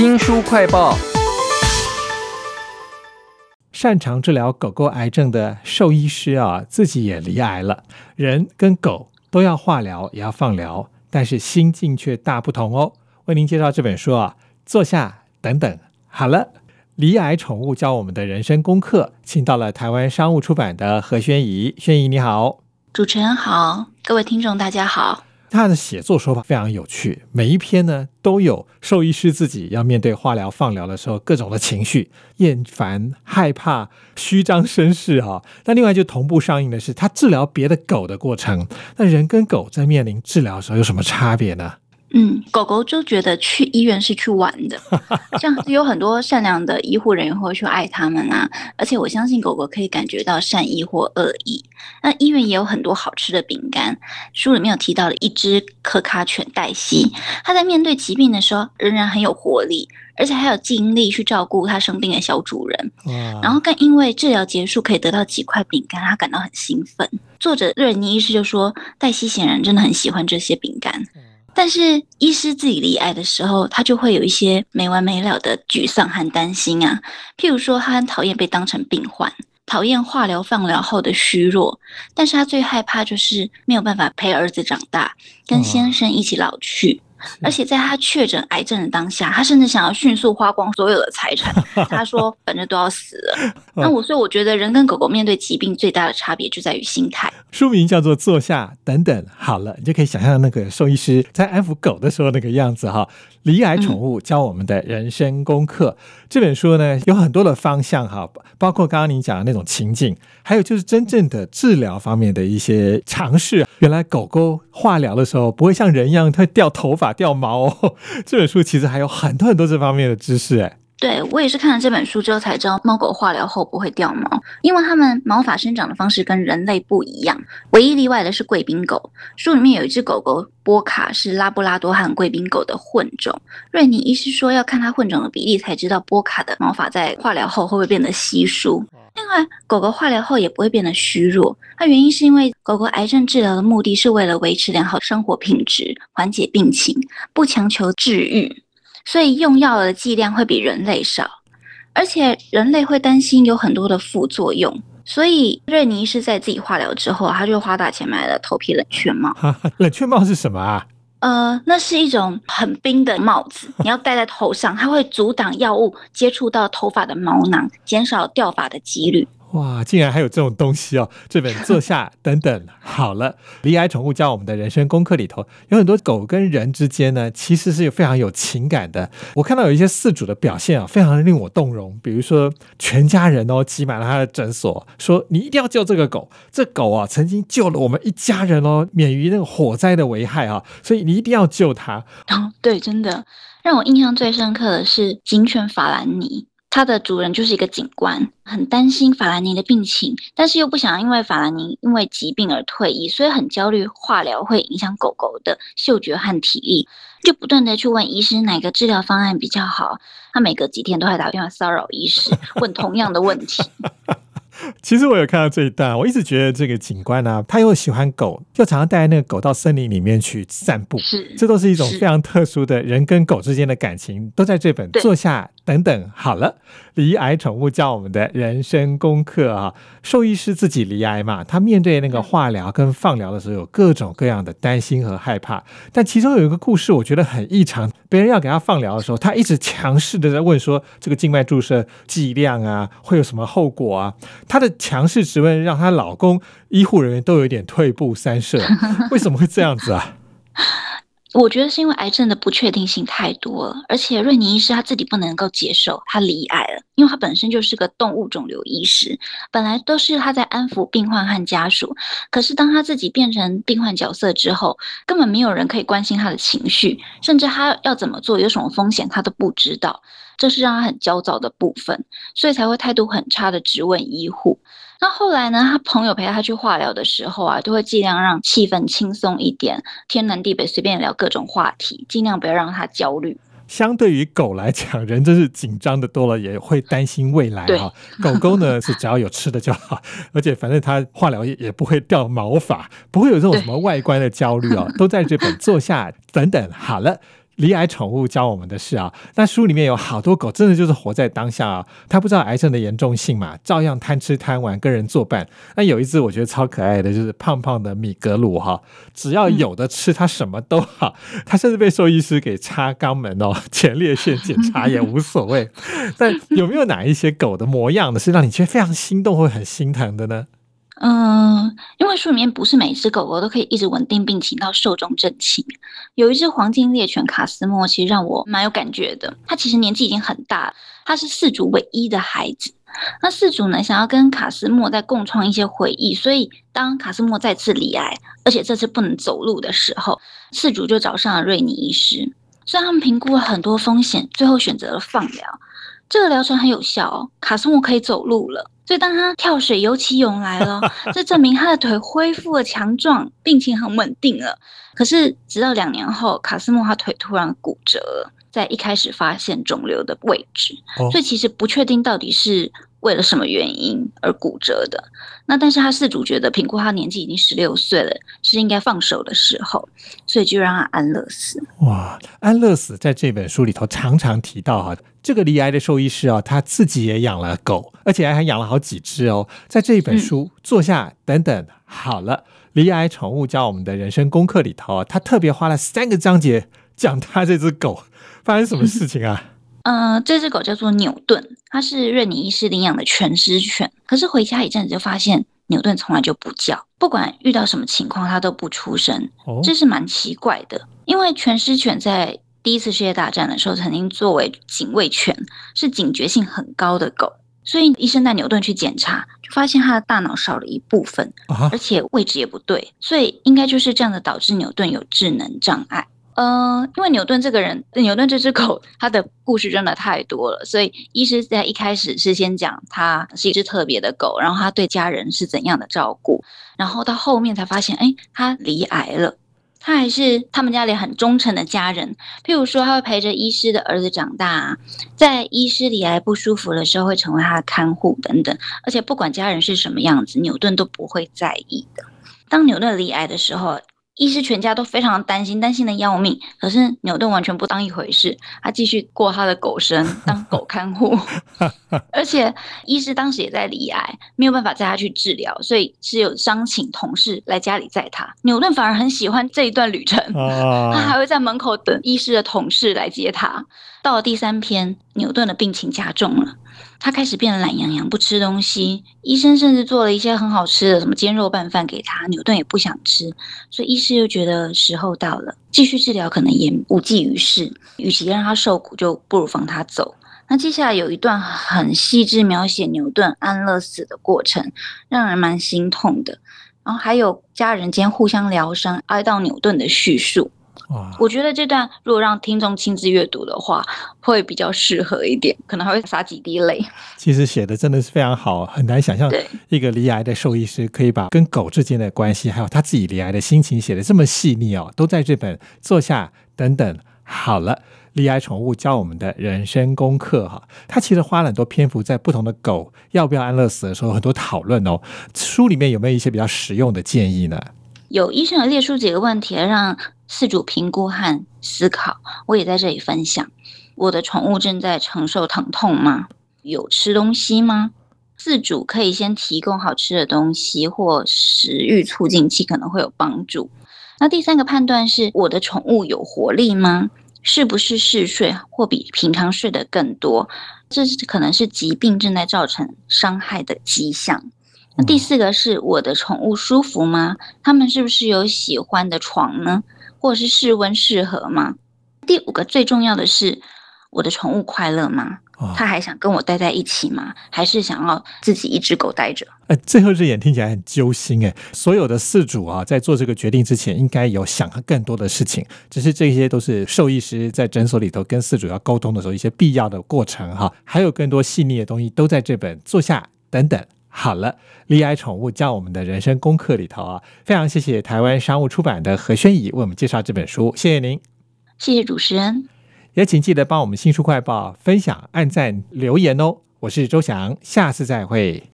新书快报。擅长治疗狗狗癌症的兽医师啊，自己也离癌了。人跟狗都要化疗，也要放疗，但是心境却大不同哦。为您介绍这本书啊，坐下，等等，好了，离癌宠物教我们的人生功课，请到了台湾商务出版的何宣怡。宣怡你好，主持人好，各位听众大家好。他的写作手法非常有趣，每一篇呢都有兽医师自己要面对化疗、放疗的时候各种的情绪，厌烦、害怕、虚张声势哈。那另外就同步上映的是他治疗别的狗的过程。那人跟狗在面临治疗的时候有什么差别呢？嗯，狗狗就觉得去医院是去玩的，像有很多善良的医护人员会去爱他们啊，而且我相信狗狗可以感觉到善意或恶意。那医院也有很多好吃的饼干，书里面有提到了一只可卡犬黛西，它在面对疾病的时候仍然很有活力，而且还有精力去照顾它生病的小主人。然后更因为治疗结束可以得到几块饼干，它感到很兴奋。作者瑞尼医师就说，黛西显然真的很喜欢这些饼干。但是医师自己离癌的时候，他就会有一些没完没了的沮丧和担心啊。譬如说，他很讨厌被当成病患，讨厌化疗放疗后的虚弱，但是他最害怕就是没有办法陪儿子长大，跟先生一起老去。而且在他确诊癌症的当下，他甚至想要迅速花光所有的财产。他说：“反正都要死了。”那我所以我觉得人跟狗狗面对疾病最大的差别就在于心态。书名叫做《坐下等等》，好了，你就可以想象那个兽医师在安抚狗的时候那个样子哈。离癌宠物教我们的人生功课这本书呢，有很多的方向哈，包括刚刚您讲的那种情境，还有就是真正的治疗方面的一些尝试。原来狗狗化疗的时候不会像人一样会掉头发、掉毛，哦，这本书其实还有很多很多这方面的知识哎。对我也是看了这本书之后才知道，猫狗化疗后不会掉毛，因为它们毛发生长的方式跟人类不一样。唯一例外的是贵宾狗。书里面有一只狗狗波卡是拉布拉多和贵宾狗的混种。瑞尼医师说要看它混种的比例才知道波卡的毛发在化疗后会不会变得稀疏。另外，狗狗化疗后也不会变得虚弱，它原因是因为狗狗癌症治疗的目的是为了维持良好生活品质，缓解病情，不强求治愈。所以用药的剂量会比人类少，而且人类会担心有很多的副作用。所以瑞尼是在自己化疗之后，他就花大钱买了头皮冷却帽。冷却帽是什么啊？呃，那是一种很冰的帽子，你要戴在头上，它会阻挡药物接触到头发的毛囊，减少掉发的几率。哇，竟然还有这种东西哦！这本坐下等等，好了，离癌宠物教我们的人生功课里头，有很多狗跟人之间呢，其实是有非常有情感的。我看到有一些饲主的表现啊，非常令我动容。比如说，全家人哦挤满了他的诊所，说你一定要救这个狗，这狗啊曾经救了我们一家人哦，免于那个火灾的危害啊，所以你一定要救它。哦，对，真的让我印象最深刻的是警犬法兰尼。它的主人就是一个警官，很担心法兰尼的病情，但是又不想因为法兰尼因为疾病而退役，所以很焦虑化疗会影响狗狗的嗅觉和体力，就不断的去问医师哪个治疗方案比较好。他每隔几天都会打电话骚扰医师，问同样的问题。其实我有看到这一段，我一直觉得这个警官呢，他又喜欢狗，又常常带那个狗到森林里面去散步，是，这都是一种非常特殊的人跟狗之间的感情，都在这本坐下等等好了。离癌宠物教我们的人生功课啊，兽医师自己离癌嘛，他面对那个化疗跟放疗的时候，有各种各样的担心和害怕。但其中有一个故事，我觉得很异常。别人要给他放疗的时候，他一直强势的在问说：“这个静脉注射剂量啊，会有什么后果啊？”他的强势质问让她老公、医护人员都有点退步三舍。为什么会这样子啊？我觉得是因为癌症的不确定性太多了，而且瑞尼医师他自己不能够接受他离癌了，因为他本身就是个动物肿瘤医师，本来都是他在安抚病患和家属，可是当他自己变成病患角色之后，根本没有人可以关心他的情绪，甚至他要怎么做、有什么风险他都不知道，这是让他很焦躁的部分，所以才会态度很差的质问医护。那后来呢？他朋友陪他去化疗的时候啊，都会尽量让气氛轻松一点，天南地北随便聊各种话题，尽量不要让他焦虑。相对于狗来讲，人真是紧张的多了，也会担心未来哈。狗狗呢是只要有吃的就好，而且反正它化疗也也不会掉毛发，不会有这种什么外观的焦虑哦，都在这本坐下等等好了。离癌宠物教我们的事啊。那书里面有好多狗，真的就是活在当下啊，它不知道癌症的严重性嘛，照样贪吃贪玩，跟人作伴。那有一只我觉得超可爱的，就是胖胖的米格鲁哈，只要有的吃，它什么都好。它甚至被兽医师给插肛门哦，前列腺检查也无所谓。但有没有哪一些狗的模样呢，是让你觉得非常心动或很心疼的呢？嗯，因为书里面不是每只狗狗都可以一直稳定病情到寿终正寝。有一只黄金猎犬卡斯莫，其实让我蛮有感觉的。它其实年纪已经很大了，它是四主唯一的孩子。那四主呢，想要跟卡斯莫再共创一些回忆，所以当卡斯莫再次离癌，而且这次不能走路的时候，四主就找上了瑞尼医师。虽然他们评估了很多风险，最后选择了放疗。这个疗程很有效哦，卡斯莫可以走路了。所以当他跳水游起泳来了，这证明他的腿恢复了强壮，病情很稳定了。可是直到两年后，卡斯莫他腿突然骨折了，在一开始发现肿瘤的位置，所以其实不确定到底是。为了什么原因而骨折的？那但是他四主觉得评估他年纪已经十六岁了，是应该放手的时候，所以就让他安乐死。哇，安乐死在这本书里头常常提到哈，这个离癌的兽医师啊，他自己也养了狗，而且还养了好几只哦。在这一本书坐下等等好了，离癌宠物教我们的人生功课里头，啊他特别花了三个章节讲他这只狗发生什么事情啊？呃，这只狗叫做牛顿，它是瑞尼医师领养的全狮犬。可是回家一阵子就发现，牛顿从来就不叫，不管遇到什么情况，它都不出声。这是蛮奇怪的，因为全狮犬在第一次世界大战的时候，曾经作为警卫犬，是警觉性很高的狗。所以医生带牛顿去检查，就发现他的大脑少了一部分，而且位置也不对，所以应该就是这样的导致牛顿有智能障碍。呃，因为牛顿这个人，牛顿这只狗，它的故事真的太多了，所以医师在一开始是先讲它是一只特别的狗，然后它对家人是怎样的照顾，然后到后面才发现，哎，它离癌了，它还是他们家里很忠诚的家人，譬如说，他会陪着医师的儿子长大，在医师离癌不舒服的时候，会成为他的看护等等，而且不管家人是什么样子，牛顿都不会在意的。当牛顿离癌的时候。医师全家都非常担心，担心的要命。可是牛顿完全不当一回事，他继续过他的狗生，当狗看护。而且医师当时也在离癌，没有办法载他去治疗，所以是有商请同事来家里载他。牛顿反而很喜欢这一段旅程，他还会在门口等医师的同事来接他。到了第三天，牛顿的病情加重了。他开始变得懒洋洋，不吃东西。医生甚至做了一些很好吃的，什么煎肉拌饭给他，牛顿也不想吃。所以医是又觉得时候到了，继续治疗可能也无济于事，与其让他受苦，就不如放他走。那接下来有一段很细致描写牛顿安乐死的过程，让人蛮心痛的。然后还有家人间互相疗伤、哀悼牛顿的叙述。我觉得这段如果让听众亲自阅读的话，会比较适合一点，可能还会洒几滴泪。其实写的真的是非常好，很难想象一个离癌的兽医师可以把跟狗之间的关系，还有他自己离癌的心情写的这么细腻哦，都在这本坐下等等好了，离癌宠物教我们的人生功课哈。他其实花了很多篇幅在不同的狗要不要安乐死的时候很多讨论哦。书里面有没有一些比较实用的建议呢？有医生有列出几个问题让。饲主评估和思考，我也在这里分享。我的宠物正在承受疼痛吗？有吃东西吗？四主可以先提供好吃的东西或食欲促进剂，可能会有帮助。那第三个判断是，我的宠物有活力吗？是不是嗜睡或比平常睡得更多？这可能是疾病正在造成伤害的迹象。那第四个是，我的宠物舒服吗？他们是不是有喜欢的床呢？或者是室温适合吗？第五个最重要的是，我的宠物快乐吗？他还想跟我待在一起吗？还是想要自己一只狗待着？哎，最后这点听起来很揪心哎。所有的饲主啊，在做这个决定之前，应该有想更多的事情。只是这些都是兽医师在诊所里头跟饲主要沟通的时候一些必要的过程哈。还有更多细腻的东西都在这本坐下等等。好了，溺爱宠物教我们的人生功课里头啊，非常谢谢台湾商务出版的何轩怡为我们介绍这本书，谢谢您，谢谢主持人，也请记得帮我们新书快报分享、按赞、留言哦。我是周翔，下次再会。